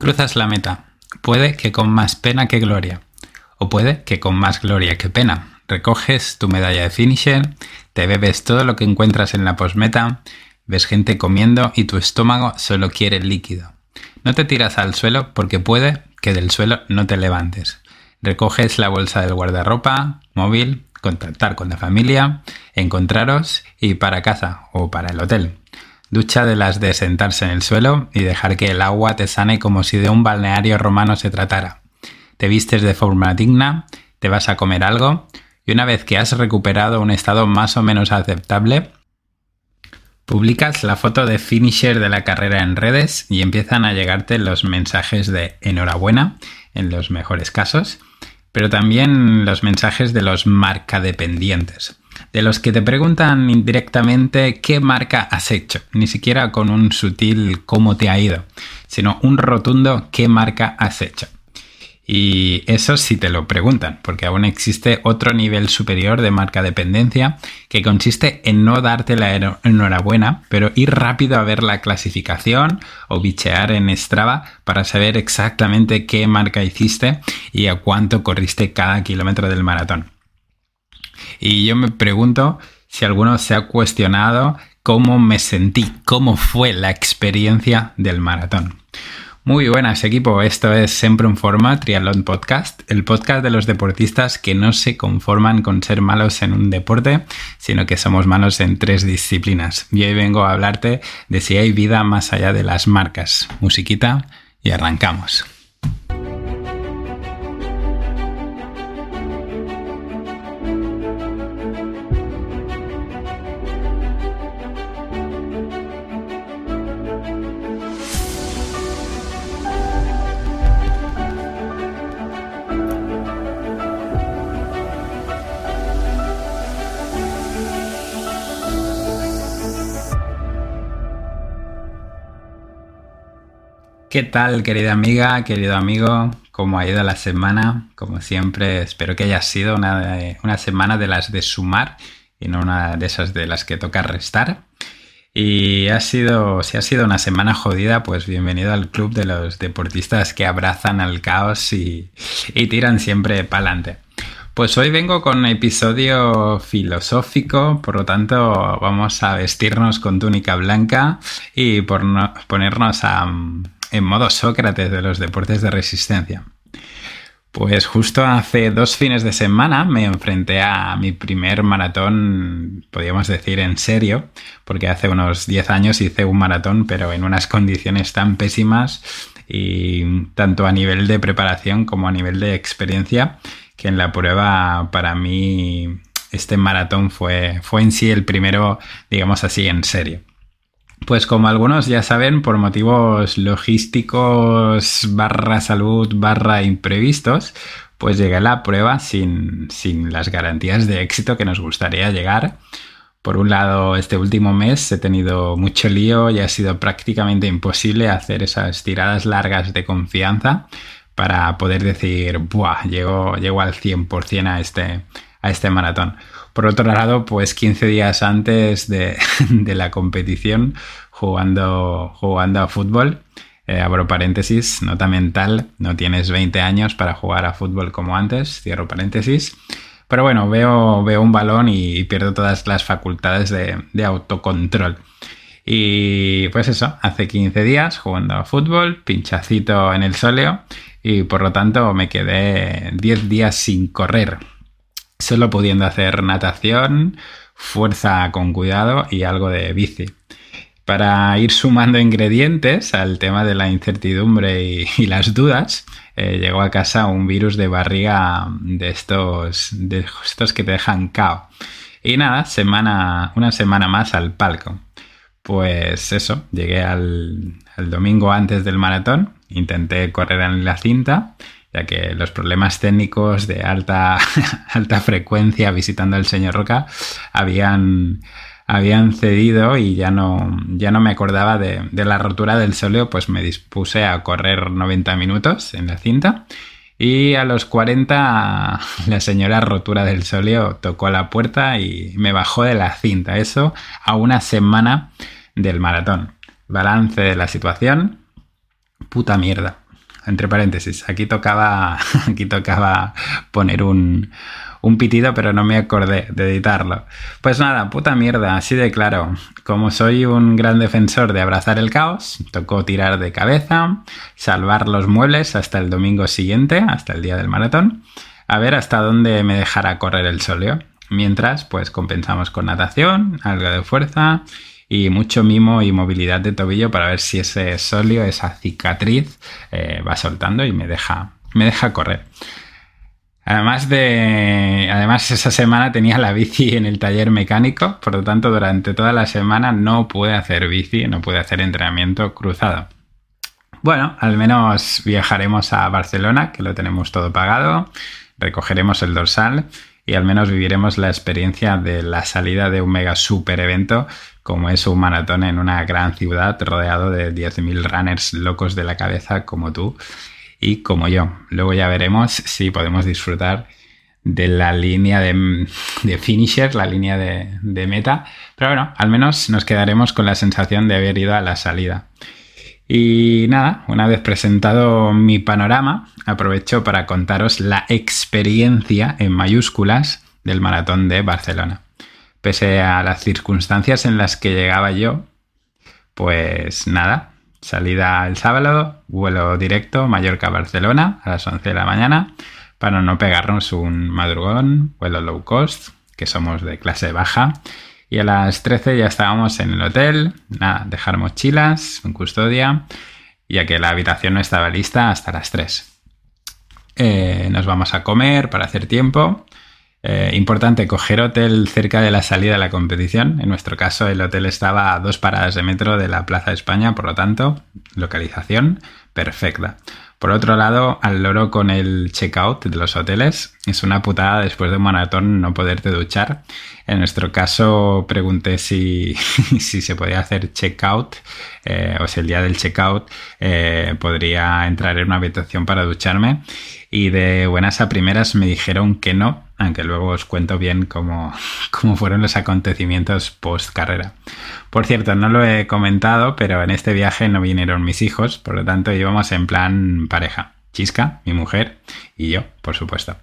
Cruzas la meta. Puede que con más pena que gloria. O puede que con más gloria que pena. Recoges tu medalla de finisher, te bebes todo lo que encuentras en la posmeta, ves gente comiendo y tu estómago solo quiere líquido. No te tiras al suelo porque puede que del suelo no te levantes. Recoges la bolsa del guardarropa, móvil, contactar con la familia, encontraros y para casa o para el hotel. Ducha de las de sentarse en el suelo y dejar que el agua te sane como si de un balneario romano se tratara. Te vistes de forma digna, te vas a comer algo y una vez que has recuperado un estado más o menos aceptable, publicas la foto de finisher de la carrera en redes y empiezan a llegarte los mensajes de enhorabuena en los mejores casos, pero también los mensajes de los marcadependientes de los que te preguntan indirectamente qué marca has hecho, ni siquiera con un sutil cómo te ha ido, sino un rotundo qué marca has hecho. Y eso sí te lo preguntan, porque aún existe otro nivel superior de marca dependencia que consiste en no darte la enhorabuena, pero ir rápido a ver la clasificación o bichear en Strava para saber exactamente qué marca hiciste y a cuánto corriste cada kilómetro del maratón. Y yo me pregunto si alguno se ha cuestionado cómo me sentí, cómo fue la experiencia del maratón. Muy buenas equipo, esto es Siempre un Forma Triathlon Podcast, el podcast de los deportistas que no se conforman con ser malos en un deporte, sino que somos malos en tres disciplinas. Y hoy vengo a hablarte de si hay vida más allá de las marcas. Musiquita y arrancamos. ¿Qué tal, querida amiga, querido amigo? ¿Cómo ha ido la semana? Como siempre, espero que haya sido una, semana de las de sumar y no una de esas de las que toca restar. Y ha sido, si ha sido una semana jodida, pues bienvenido al club de los deportistas que abrazan al caos y, y tiran siempre para adelante. Pues hoy vengo con un episodio filosófico, por lo tanto vamos a vestirnos con túnica blanca y por ponernos a, en modo Sócrates de los deportes de resistencia. Pues justo hace dos fines de semana me enfrenté a mi primer maratón, podríamos decir en serio, porque hace unos 10 años hice un maratón, pero en unas condiciones tan pésimas y tanto a nivel de preparación como a nivel de experiencia, que en la prueba para mí este maratón fue, fue en sí el primero, digamos así, en serio. Pues como algunos ya saben, por motivos logísticos barra salud barra imprevistos, pues llegué a la prueba sin, las garantías de éxito que nos gustaría llegar. Por un lado, este último mes he tenido mucho lío y ha sido prácticamente imposible hacer esas tiradas largas de confianza para poder decir, ¡buah! Llego, llego al 100% a este, a este maratón. Por otro lado, pues 15 días antes de, la competición, jugando, jugando a fútbol, eh, abro paréntesis, nota mental, no tienes 20 años para jugar a fútbol como antes, cierro paréntesis. Pero bueno, veo, veo un balón y pierdo todas las facultades de, de autocontrol. Y pues eso, hace 15 días jugando a fútbol, pinchacito en el sóleo y por lo tanto me quedé 10 días sin correr solo pudiendo hacer natación, fuerza con cuidado y algo de bici. Para ir sumando ingredientes al tema de la incertidumbre y, las dudas, eh, llegó a casa un virus de barriga de estos, de estos que te dejan cao. Y nada, semana, una semana más al palco. Pues eso, llegué al, al domingo antes del maratón, intenté correr en la cinta ya que los problemas técnicos de alta, alta frecuencia visitando al señor Roca habían, habían cedido y ya no, ya no me acordaba de, la rotura del sóleo, pues me dispuse a correr 90 minutos en la cinta. Y a los 40 la señora rotura del sóleo tocó la puerta y me bajó de la cinta. Eso a una semana del maratón. Balance de la situación. Puta mierda entre paréntesis, aquí tocaba, aquí tocaba poner un, un pitido, pero no me acordé de editarlo. Pues nada, puta mierda, así de claro. Como soy un gran defensor de abrazar el caos, tocó tirar de cabeza, salvar los muebles hasta el domingo siguiente, hasta el día del maratón, a ver hasta dónde me dejará correr el solio. Mientras, pues compensamos con natación, algo de fuerza y mucho mimo y movilidad de tobillo para ver si ese solio, esa cicatriz, eh, va soltando y me deja, me deja correr. Además de. Además, esa semana tenía la bici en el taller mecánico, por lo tanto, durante toda la semana no pude hacer bici, no pude hacer entrenamiento cruzado. Bueno, al menos viajaremos a Barcelona, que lo tenemos todo pagado, recogeremos el dorsal y al menos viviremos la experiencia de la salida de un mega super evento como es un maratón en una gran ciudad rodeado de 10.000 runners locos de la cabeza como tú y como yo. Luego ya veremos si podemos disfrutar de la línea de, finisher, la línea de, de, meta. Pero bueno, al menos nos quedaremos con la sensación de haber ido a la salida. Y nada, una vez presentado mi panorama, aprovecho para contaros la experiencia en mayúsculas del maratón de Barcelona. Pese a las circunstancias en las que llegaba yo, pues nada, Salida el sábado, vuelo directo Mallorca-Barcelona a las 11 de la mañana para no pegarnos un madrugón, vuelo low cost, que somos de clase baja. Y a las 13 ya estábamos en el hotel, nada, dejar mochilas en custodia, ya que la habitación no estaba lista hasta las 3. Eh, nos vamos a comer para hacer tiempo eh, importante, coger hotel cerca de la salida de la competición. En nuestro caso, el hotel estaba a dos paradas de metro de la Plaza de España, por lo tanto, localización perfecta. Por otro lado, al loro con el checkout de los hoteles. Es una putada después de un maratón no poderte duchar. En nuestro caso, pregunté si, si se podía hacer checkout eh, o si el día del checkout eh, podría entrar en una habitación para ducharme. Y de buenas a primeras me dijeron que no, aunque luego os cuento bien cómo, cómo fueron los acontecimientos post carrera. Por cierto, no lo he comentado, pero en este viaje no vinieron mis hijos, por lo tanto íbamos en plan pareja. Chisca, mi mujer, y yo, por supuesto.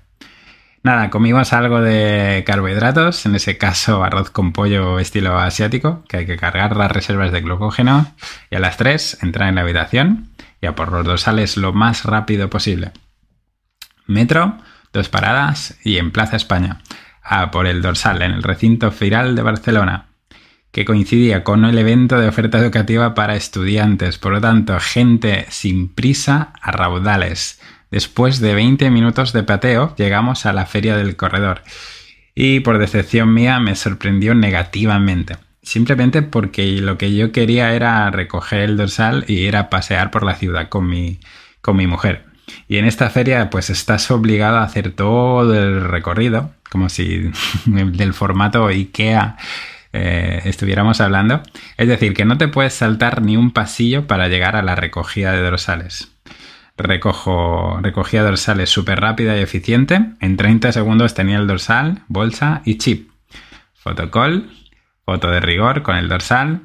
Nada, comimos algo de carbohidratos, en ese caso arroz con pollo estilo asiático, que hay que cargar las reservas de glucógeno, y a las 3 entrar en la habitación y a por los dorsales lo más rápido posible. Metro, dos paradas y en Plaza España, a por el dorsal en el recinto feiral de Barcelona, que coincidía con el evento de oferta educativa para estudiantes, por lo tanto, gente sin prisa a raudales. Después de 20 minutos de pateo, llegamos a la feria del corredor. Y por decepción mía me sorprendió negativamente. Simplemente porque lo que yo quería era recoger el dorsal y ir a pasear por la ciudad con mi, con mi mujer. Y en esta feria pues estás obligado a hacer todo el recorrido, como si del formato IKEA eh, estuviéramos hablando. Es decir, que no te puedes saltar ni un pasillo para llegar a la recogida de dorsales. Recojo, recogida dorsales súper rápida y eficiente. En 30 segundos tenía el dorsal, bolsa y chip. Fotocall, foto de rigor con el dorsal.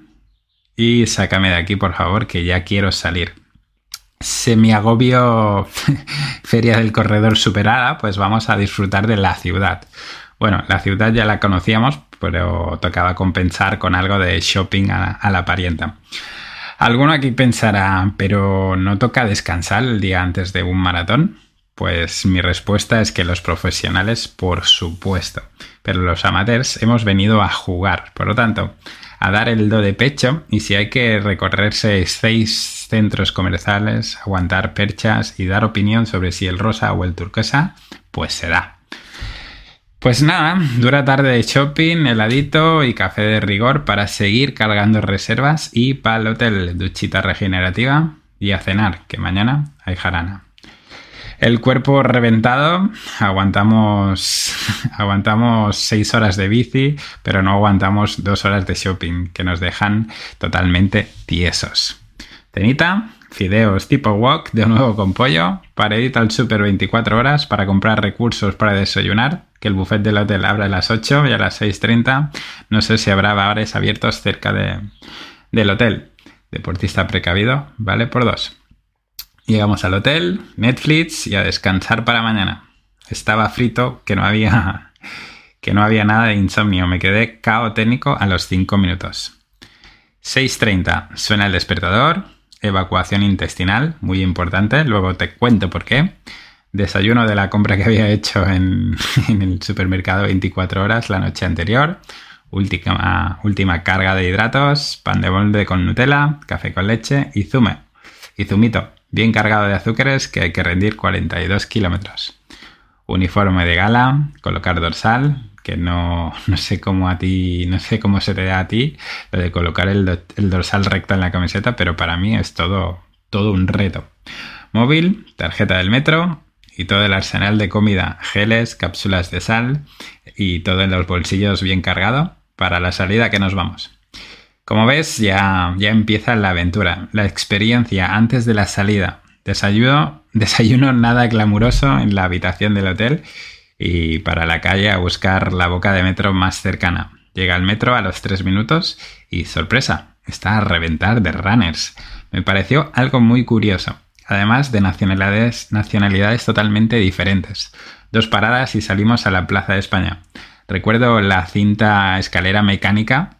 Y sácame de aquí, por favor, que ya quiero salir semi-agobio Feria del Corredor superada, pues vamos a disfrutar de la ciudad. Bueno, la ciudad ya la conocíamos, pero tocaba compensar con algo de shopping a, la parienta. Alguno aquí pensará, pero ¿no toca descansar el día antes de un maratón? Pues mi respuesta es que los profesionales, por supuesto, pero los amateurs hemos venido a jugar. Por lo tanto, a dar el do de pecho y si hay que recorrerse seis centros comerciales, aguantar perchas y dar opinión sobre si el rosa o el turquesa, pues se da. Pues nada, dura tarde de shopping, heladito y café de rigor para seguir cargando reservas y para el hotel duchita regenerativa y a cenar, que mañana hay jarana. El cuerpo reventado, aguantamos, aguantamos seis horas de bici, pero no aguantamos dos horas de shopping, que nos dejan totalmente tiesos. Cenita, fideos tipo wok, de nuevo con pollo, paredita al super 24 horas para comprar recursos para desayunar, que el buffet del hotel abre a las 8 y a las 6.30. No sé si habrá bares abiertos cerca de, del hotel. Deportista precavido, vale por dos. Llegamos al hotel, Netflix y a descansar para mañana. Estaba frito que no había que no había nada de insomnio. Me quedé cao técnico a los 5 minutos. 6.30. Suena el despertador. Evacuación intestinal, muy importante. Luego te cuento por qué. Desayuno de la compra que había hecho en, el supermercado 24 horas la noche anterior. Última, última carga de hidratos, pan de molde con Nutella, café con leche y zume. Y zumito, bien cargado de azúcares que hay que rendir 42 kilómetros. Uniforme de gala, colocar dorsal, que no, no, sé cómo a ti, no sé cómo se te da a ti lo de colocar el, el, dorsal recto en la camiseta, pero para mí es todo, todo un reto. Móvil, tarjeta del metro y todo el arsenal de comida, geles, cápsulas de sal y todo en los bolsillos bien cargado para la salida que nos vamos. Como ves, ya, ya empieza la aventura, la experiencia antes de la salida. Desayuno, desayuno nada glamuroso en la habitación del hotel y para la calle a buscar la boca de metro más cercana. Llega al metro a los tres minutos y sorpresa, está a reventar de runners. Me pareció algo muy curioso, además de nacionalidades, nacionalidades totalmente diferentes. Dos paradas y salimos a la Plaza de España. Recuerdo la cinta escalera mecánica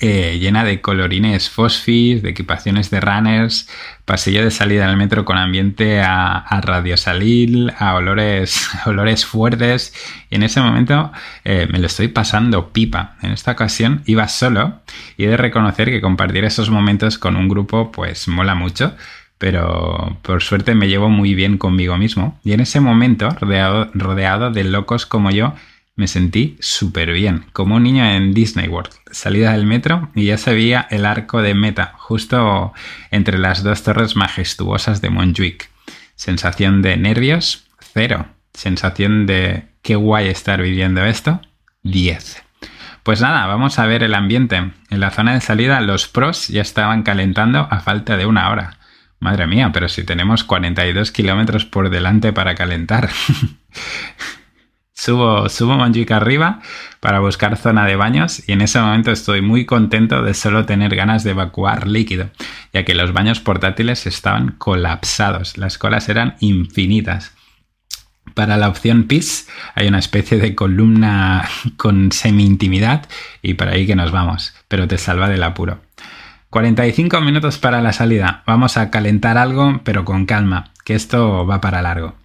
eh, llena de colorines fosfis, de equipaciones de runners, pasillo de salida del metro con ambiente a, a radiosalil, a olores, olores fuertes. Y en ese momento eh, me lo estoy pasando pipa. En esta ocasión iba solo y he de reconocer que compartir esos momentos con un grupo pues mola mucho. Pero por suerte me llevo muy bien conmigo mismo. Y en ese momento, rodeado, rodeado de locos como yo, me sentí súper bien, como un niño en Disney World. Salida del metro y ya se veía el arco de meta, justo entre las dos torres majestuosas de Montjuic. Sensación de nervios, cero. Sensación de qué guay estar viviendo esto, 10. Pues nada, vamos a ver el ambiente. En la zona de salida los pros ya estaban calentando a falta de una hora. Madre mía, pero si tenemos 42 kilómetros por delante para calentar. Subo, subo arriba para buscar zona de baños y en ese momento estoy muy contento de solo tener ganas de evacuar líquido, ya que los baños portátiles estaban colapsados, las colas eran infinitas. Para la opción PIS hay una especie de columna con semi-intimidad y para ahí que nos vamos, pero te salva del apuro. 45 minutos para la salida. Vamos a calentar algo, pero con calma, que esto va para largo.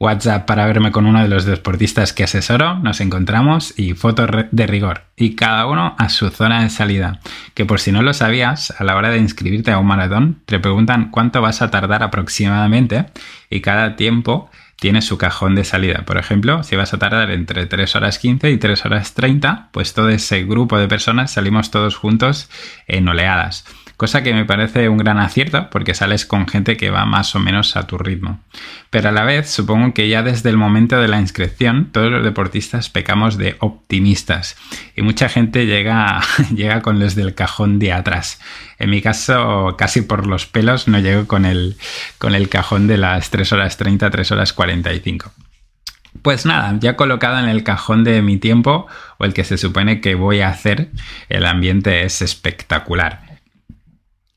WhatsApp para verme con uno de los deportistas que asesoro, nos encontramos y fotos de rigor. Y cada uno a su zona de salida. Que por si no lo sabías, a la hora de inscribirte a un maratón, te preguntan cuánto vas a tardar aproximadamente y cada tiempo tiene su cajón de salida. Por ejemplo, si vas a tardar entre 3 horas 15 y 3 horas 30, pues todo ese grupo de personas salimos todos juntos en oleadas cosa que me parece un gran acierto porque sales con gente que va más o menos a tu ritmo. Pero a la vez supongo que ya desde el momento de la inscripción todos los deportistas pecamos de optimistas y mucha gente llega, llega con los del cajón de atrás. En mi caso, casi por los pelos no llego con el, con el cajón de las 3 horas 30, 3 horas 45. Pues nada, ya colocado en el cajón de mi tiempo o el que se supone que voy a hacer, el ambiente es espectacular.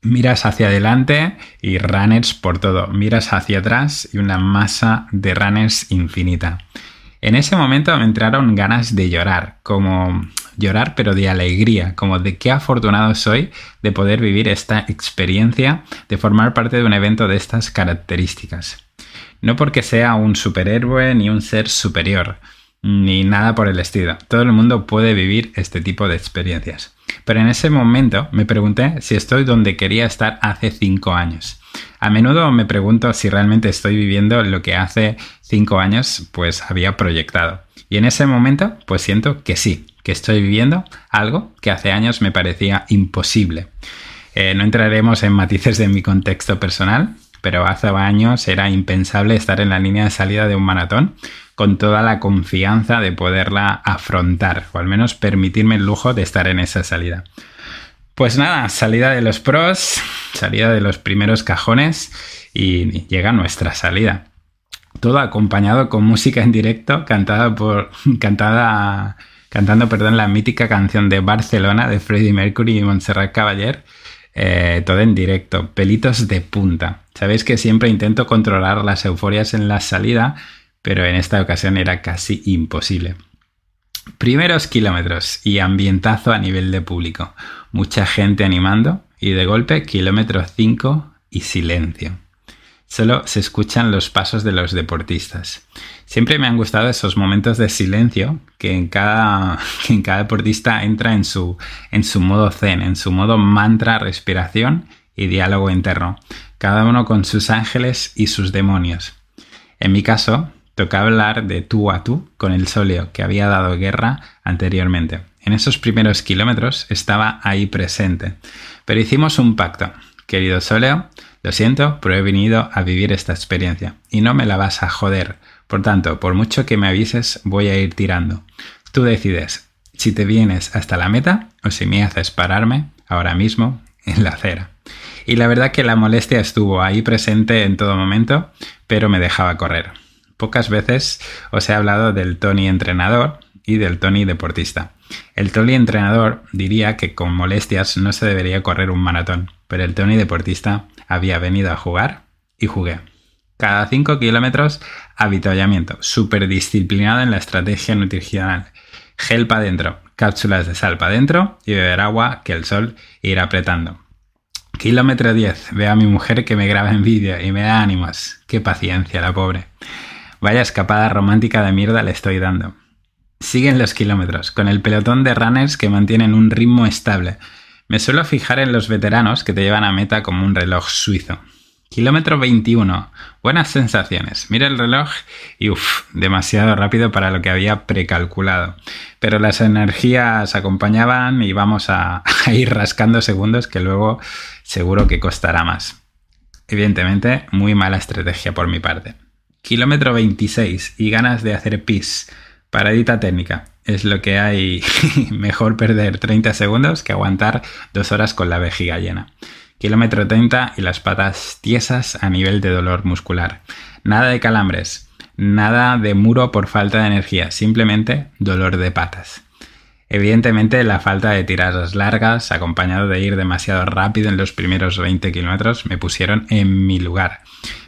Miras hacia adelante y runners por todo. Miras hacia atrás y una masa de runners infinita. En ese momento me entraron ganas de llorar, como llorar pero de alegría, como de qué afortunado soy de poder vivir esta experiencia, de formar parte de un evento de estas características. No porque sea un superhéroe ni un ser superior, ni nada por el estilo. Todo el mundo puede vivir este tipo de experiencias. Pero en ese momento me pregunté si estoy donde quería estar hace cinco años. A menudo me pregunto si realmente estoy viviendo lo que hace cinco años pues había proyectado. Y en ese momento pues siento que sí, que estoy viviendo algo que hace años me parecía imposible. Eh, no entraremos en matices de mi contexto personal, pero hace años era impensable estar en la línea de salida de un maratón con toda la confianza de poderla afrontar, o al menos permitirme el lujo de estar en esa salida. Pues nada, salida de los pros, salida de los primeros cajones y llega nuestra salida. Todo acompañado con música en directo, cantada por. cantada. cantando, perdón, la mítica canción de Barcelona de Freddie Mercury y Montserrat Caballé. Eh, todo en directo, pelitos de punta. Sabéis que siempre intento controlar las euforias en la salida, pero en esta ocasión era casi imposible. Primeros kilómetros y ambientazo a nivel de público. Mucha gente animando y de golpe kilómetro 5 y silencio. Solo se escuchan los pasos de los deportistas. Siempre me han gustado esos momentos de silencio que en cada, en cada deportista entra en su, en su modo zen, en su modo mantra, respiración y diálogo interno, cada uno con sus ángeles y sus demonios. En mi caso, toca hablar de tú a tú con el sóleo que había dado guerra anteriormente. En esos primeros kilómetros estaba ahí presente. Pero hicimos un pacto. Querido sóleo, lo siento, pero he venido a vivir esta experiencia y no me la vas a joder. Por tanto, por mucho que me avises, voy a ir tirando. Tú decides si te vienes hasta la meta o si me haces pararme ahora mismo en la acera. Y la verdad que la molestia estuvo ahí presente en todo momento, pero me dejaba correr. Pocas veces os he hablado del Tony entrenador y del Tony deportista. El Tony entrenador diría que con molestias no se debería correr un maratón, pero el Tony deportista había venido a jugar y jugué. Cada 5 kilómetros, habituallamiento, súper disciplinado en la estrategia nutricional. Gel para adentro, cápsulas de sal para adentro y beber agua que el sol irá apretando. Kilómetro 10, veo a mi mujer que me graba en vídeo y me da ánimos. Qué paciencia, la pobre. Vaya escapada romántica de mierda le estoy dando. Siguen los kilómetros, con el pelotón de runners que mantienen un ritmo estable, me suelo fijar en los veteranos que te llevan a meta como un reloj suizo. Kilómetro 21. Buenas sensaciones. Mira el reloj y uff, demasiado rápido para lo que había precalculado. Pero las energías acompañaban y vamos a, a ir rascando segundos que luego seguro que costará más. Evidentemente, muy mala estrategia por mi parte. Kilómetro 26 y ganas de hacer pis. Paradita técnica es lo que hay. Mejor perder 30 segundos que aguantar dos horas con la vejiga llena. Kilómetro 30 y las patas tiesas a nivel de dolor muscular. Nada de calambres, nada de muro por falta de energía, simplemente dolor de patas. Evidentemente la falta de tiradas largas, acompañado de ir demasiado rápido en los primeros 20 kilómetros, me pusieron en mi lugar.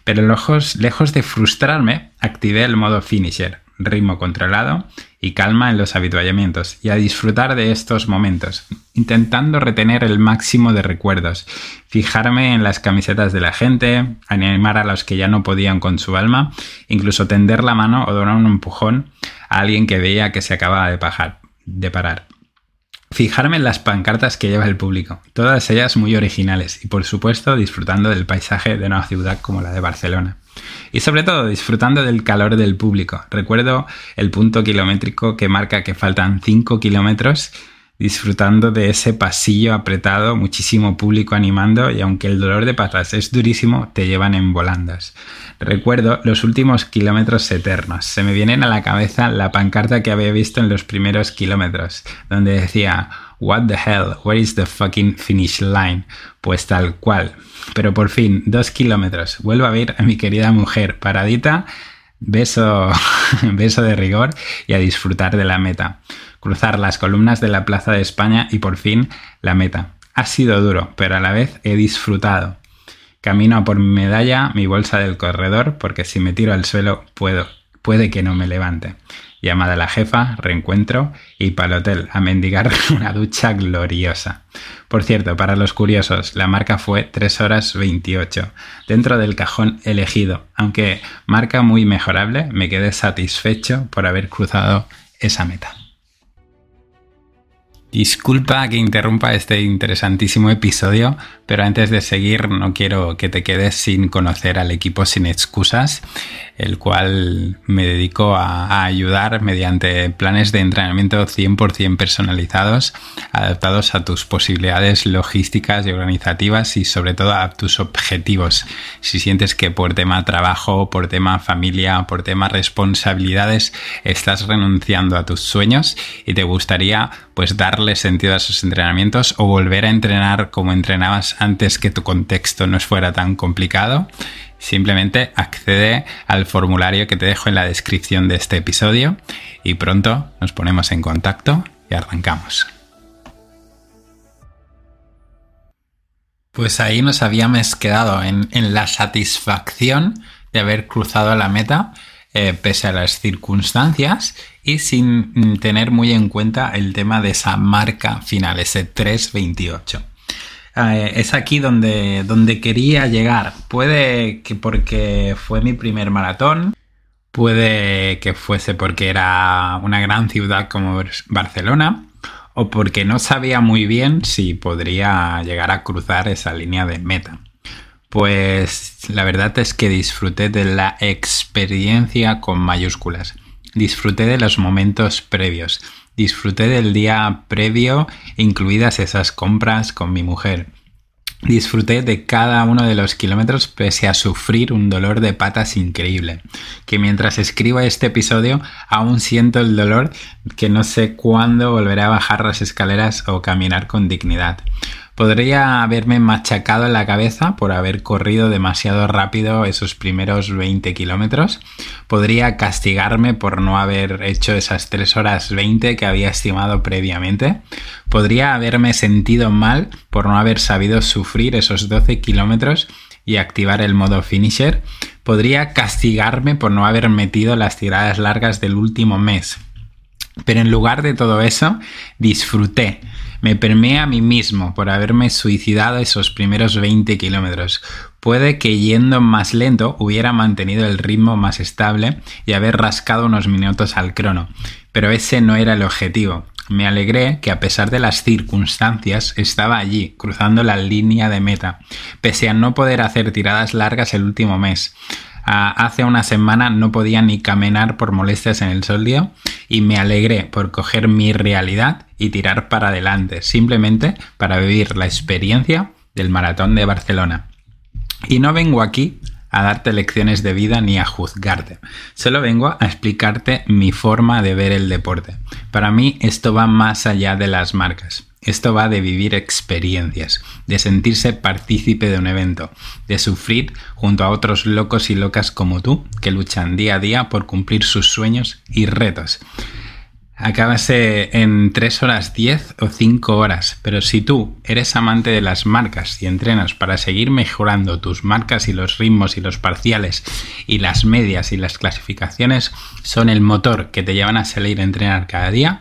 Pero lejos, de frustrarme, activé el modo finisher, ritmo controlado y calma en los habituallamientos y a disfrutar de estos momentos, intentando retener el máximo de recuerdos, fijarme en las camisetas de la gente, animar a los que ya no podían con su alma, incluso tender la mano o dar un empujón a alguien que veía que se acababa de parar. Fijarme en las pancartas que lleva el público, todas ellas muy originales y por supuesto disfrutando del paisaje de una ciudad como la de Barcelona. Y sobre todo disfrutando del calor del público. Recuerdo el punto kilométrico que marca que faltan 5 kilómetros disfrutando de ese pasillo apretado, muchísimo público animando y aunque el dolor de patas es durísimo, te llevan en volandas. Recuerdo los últimos kilómetros eternos. Se me vienen a la cabeza la pancarta que había visto en los primeros kilómetros, donde decía What the hell? Where is the fucking finish line? Pues tal cual. Pero por fin, dos kilómetros. Vuelvo a ver a mi querida mujer paradita. Beso, beso de rigor y a disfrutar de la meta cruzar las columnas de la Plaza de España y por fin la meta. Ha sido duro, pero a la vez he disfrutado. Camino por mi medalla, mi bolsa del corredor, porque si me tiro al suelo puedo, puede que no me levante. Llamada a la jefa, reencuentro y para el hotel a mendigar una ducha gloriosa. Por cierto, para los curiosos, la marca fue 3 horas 28, dentro del cajón elegido. Aunque marca muy mejorable, me quedé satisfecho por haber cruzado esa meta. Disculpa que interrumpa este interesantísimo episodio, pero antes de seguir no quiero que te quedes sin conocer al equipo sin excusas, el cual me dedico a, ayudar mediante planes de entrenamiento 100% personalizados, adaptados a tus posibilidades logísticas y organizativas y sobre todo a tus objetivos. Si sientes que por tema trabajo, por tema familia, por tema responsabilidades estás renunciando a tus sueños y te gustaría pues darle sentido a esos entrenamientos o volver a entrenar como entrenabas antes que tu contexto no fuera tan complicado, simplemente accede al formulario que te dejo en la descripción de este episodio y pronto nos ponemos en contacto y arrancamos. Pues ahí nos habíamos quedado en, la satisfacción de haber cruzado la meta eh, pese a las circunstancias y sin tener muy en cuenta el tema de esa marca final, ese 328. Eh, es aquí donde, donde quería llegar. Puede que porque fue mi primer maratón, puede que fuese porque era una gran ciudad como Barcelona, o porque no sabía muy bien si podría llegar a cruzar esa línea de meta. Pues la verdad es que disfruté de la experiencia con mayúsculas. Disfruté de los momentos previos. Disfruté del día previo, incluidas esas compras con mi mujer. Disfruté de cada uno de los kilómetros pese a sufrir un dolor de patas increíble, que mientras escribo este episodio aún siento el dolor que no sé cuándo volveré a bajar las escaleras o caminar con dignidad. Podría haberme machacado en la cabeza por haber corrido demasiado rápido esos primeros 20 kilómetros. Podría castigarme por no haber hecho esas 3 horas 20 que había estimado previamente. Podría haberme sentido mal por no haber sabido sufrir esos 12 kilómetros y activar el modo finisher. Podría castigarme por no haber metido las tiradas largas del último mes. Pero en lugar de todo eso, disfruté me permea a mí mismo por haberme suicidado esos primeros 20 kilómetros. Puede que yendo más lento hubiera mantenido el ritmo más estable y haber rascado unos minutos al crono, pero ese no era el objetivo. Me alegré que a pesar de las circunstancias estaba allí, cruzando la línea de meta, pese a no poder hacer tiradas largas el último mes hace una semana no podía ni caminar por molestias en el soldio y me alegré por coger mi realidad y tirar para adelante, simplemente para vivir la experiencia del maratón de Barcelona. Y no vengo aquí a darte lecciones de vida ni a juzgarte. Solo vengo a explicarte mi forma de ver el deporte. Para mí esto va más allá de las marcas. Esto va de vivir experiencias, de sentirse partícipe de un evento, de sufrir junto a otros locos y locas como tú que luchan día a día por cumplir sus sueños y retos. Acábase en 3 horas 10 o 5 horas, pero si tú eres amante de las marcas y entrenas para seguir mejorando tus marcas y los ritmos y los parciales y las medias y las clasificaciones son el motor que te llevan a salir a entrenar cada día,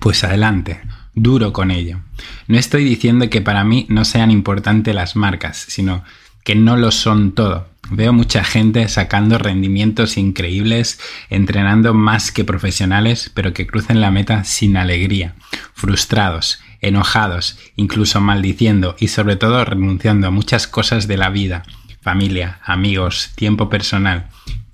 pues adelante duro con ello. No estoy diciendo que para mí no sean importantes las marcas, sino que no lo son todo. Veo mucha gente sacando rendimientos increíbles, entrenando más que profesionales, pero que crucen la meta sin alegría, frustrados, enojados, incluso maldiciendo y sobre todo renunciando a muchas cosas de la vida, familia, amigos, tiempo personal.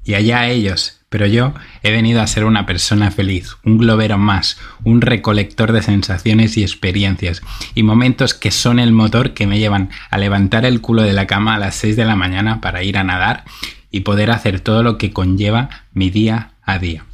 Y allá ellos, pero yo he venido a ser una persona feliz, un globero más, un recolector de sensaciones y experiencias, y momentos que son el motor que me llevan a levantar el culo de la cama a las 6 de la mañana para ir a nadar y poder hacer todo lo que conlleva mi día a día.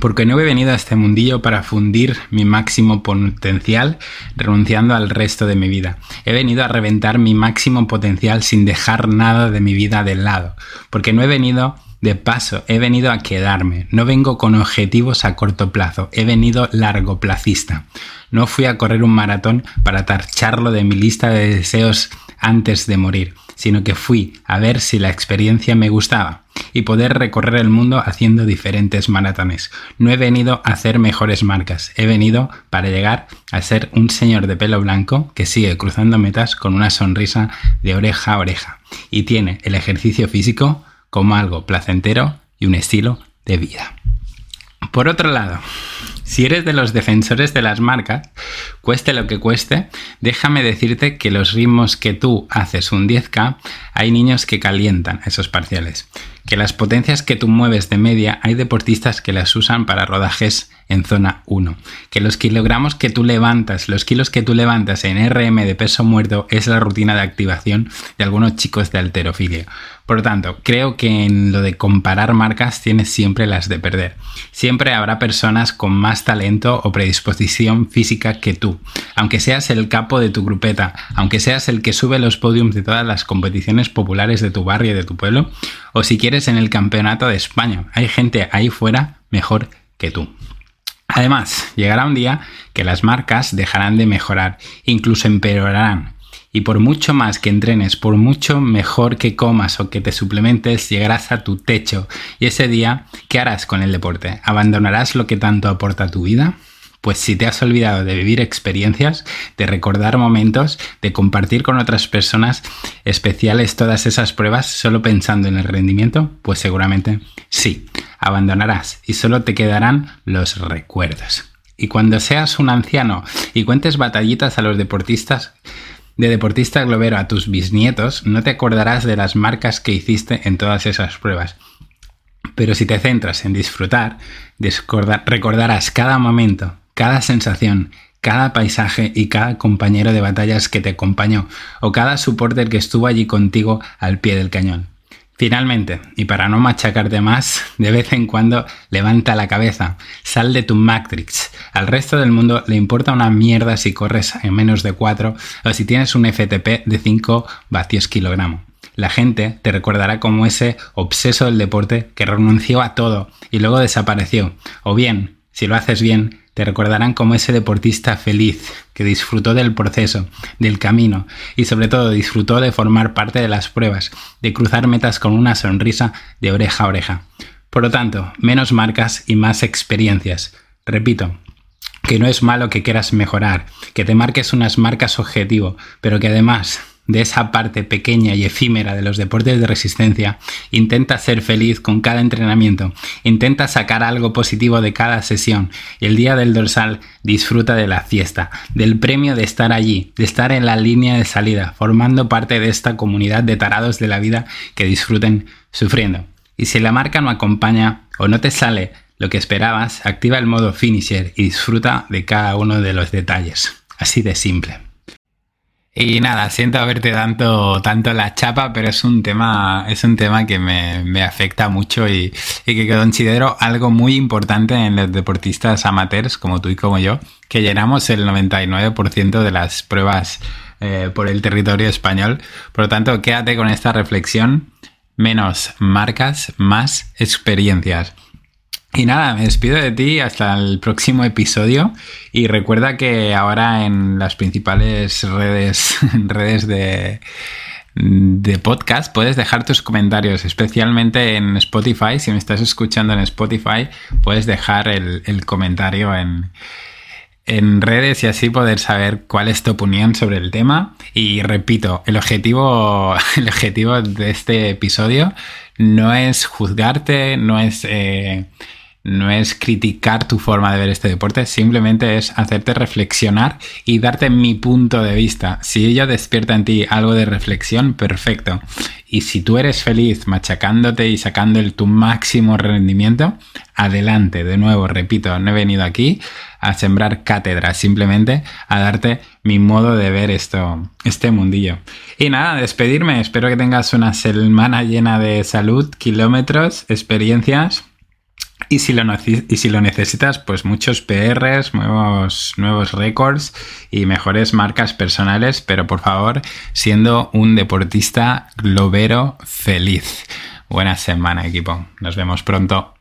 Porque no he venido a este mundillo para fundir mi máximo potencial renunciando al resto de mi vida. He venido a reventar mi máximo potencial sin dejar nada de mi vida de lado. Porque no he venido de paso, he venido a quedarme. No vengo con objetivos a corto plazo, he venido largo placista. No fui a correr un maratón para tarcharlo de mi lista de deseos antes de morir, sino que fui a ver si la experiencia me gustaba y poder recorrer el mundo haciendo diferentes maratones. No he venido a hacer mejores marcas, he venido para llegar a ser un señor de pelo blanco que sigue cruzando metas con una sonrisa de oreja a oreja y tiene el ejercicio físico como algo placentero y un estilo de vida. Por otro lado, si eres de los defensores de las marcas, cueste lo que cueste, déjame decirte que los ritmos que tú haces un 10K, hay niños que calientan esos parciales. Que las potencias que tú mueves de media, hay deportistas que las usan para rodajes en zona 1. Que los kilogramos que tú levantas, los kilos que tú levantas en RM de peso muerto es la rutina de activación de algunos chicos de alterofilia. Por lo tanto, creo que en lo de comparar marcas tienes siempre las de perder. Siempre habrá personas con más talento o predisposición física que tú. Aunque seas el capo de tu grupeta, aunque seas el que sube los podiums de todas las competiciones populares de tu barrio y de tu pueblo, o si quieres en el campeonato de España, hay gente ahí fuera mejor que tú. Además, llegará un día que las marcas dejarán de mejorar, incluso empeorarán. Y por mucho más que entrenes, por mucho mejor que comas o que te suplementes, llegarás a tu techo. Y ese día, ¿qué harás con el deporte? ¿Abandonarás lo que tanto aporta a tu vida? Pues si te has olvidado de vivir experiencias, de recordar momentos, de compartir con otras personas especiales todas esas pruebas solo pensando en el rendimiento, pues seguramente sí, abandonarás y solo te quedarán los recuerdos. Y cuando seas un anciano y cuentes batallitas a los deportistas, de deportista globero a tus bisnietos, no te acordarás de las marcas que hiciste en todas esas pruebas. Pero si te centras en disfrutar, recordarás cada momento, cada sensación, cada paisaje y cada compañero de batallas que te acompañó o cada supporter que estuvo allí contigo al pie del cañón. Finalmente, y para no machacarte más, de vez en cuando levanta la cabeza, sal de tu Matrix. Al resto del mundo le importa una mierda si corres en menos de 4 o si tienes un FTP de 5 vatios kilogramo. La gente te recordará como ese obseso del deporte que renunció a todo y luego desapareció. O bien, si lo haces bien, te recordarán como ese deportista feliz que disfrutó del proceso, del camino y sobre todo disfrutó de formar parte de las pruebas, de cruzar metas con una sonrisa de oreja a oreja. Por lo tanto, menos marcas y más experiencias. Repito, que no es malo que quieras mejorar, que te marques unas marcas objetivo, pero que además de esa parte pequeña y efímera de los deportes de resistencia, intenta ser feliz con cada entrenamiento, intenta sacar algo positivo de cada sesión el día del dorsal disfruta de la fiesta, del premio de estar allí, de estar en la línea de salida, formando parte de esta comunidad de tarados de la vida que disfruten sufriendo. Y si la marca no acompaña o no te sale lo que esperabas, activa el modo finisher y disfruta de cada uno de los detalles. Así de simple. Y nada, siento haberte tanto, tanto la chapa, pero es un tema, es un tema que me, afecta mucho y, que considero algo muy importante en los deportistas amateurs como tú y como yo, que llenamos el 99% de las pruebas eh, por el territorio español. Por lo tanto, quédate con esta reflexión. Menos marcas, más experiencias. Y nada, me despido de ti hasta el próximo episodio y recuerda que ahora en las principales redes, redes de, de podcast puedes dejar tus comentarios, especialmente en Spotify. Si me estás escuchando en Spotify, puedes dejar el, el comentario en, en redes y así poder saber cuál es tu opinión sobre el tema. Y repito, el objetivo, el objetivo de este episodio no es juzgarte, no es... Eh, no es criticar tu forma de ver este deporte, simplemente es hacerte reflexionar y darte mi punto de vista. Si ello despierta en ti algo de reflexión, perfecto. Y si tú eres feliz machacándote y sacando el, tu máximo rendimiento, adelante. De nuevo, repito, no he venido aquí a sembrar cátedra, simplemente a darte mi modo de ver esto, este mundillo. Y nada, despedirme. Espero que tengas una semana llena de salud, kilómetros, experiencias y si, lo, necesitas, pues muchos PRs, nuevos, nuevos récords y mejores marcas personales, pero por favor, siendo un deportista globero feliz. Buena semana, equipo. Nos vemos pronto.